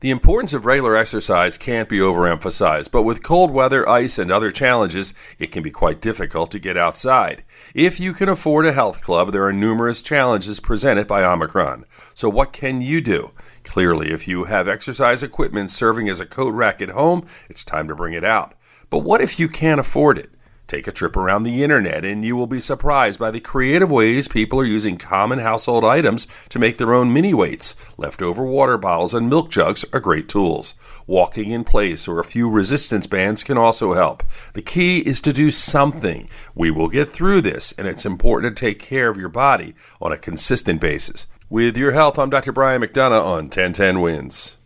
The importance of regular exercise can't be overemphasized, but with cold weather, ice, and other challenges, it can be quite difficult to get outside. If you can afford a health club, there are numerous challenges presented by Omicron. So, what can you do? Clearly, if you have exercise equipment serving as a coat rack at home, it's time to bring it out. But what if you can't afford it? Take a trip around the internet and you will be surprised by the creative ways people are using common household items to make their own mini weights. Leftover water bottles and milk jugs are great tools. Walking in place or a few resistance bands can also help. The key is to do something. We will get through this, and it's important to take care of your body on a consistent basis. With your health, I'm Dr. Brian McDonough on 1010 Wins.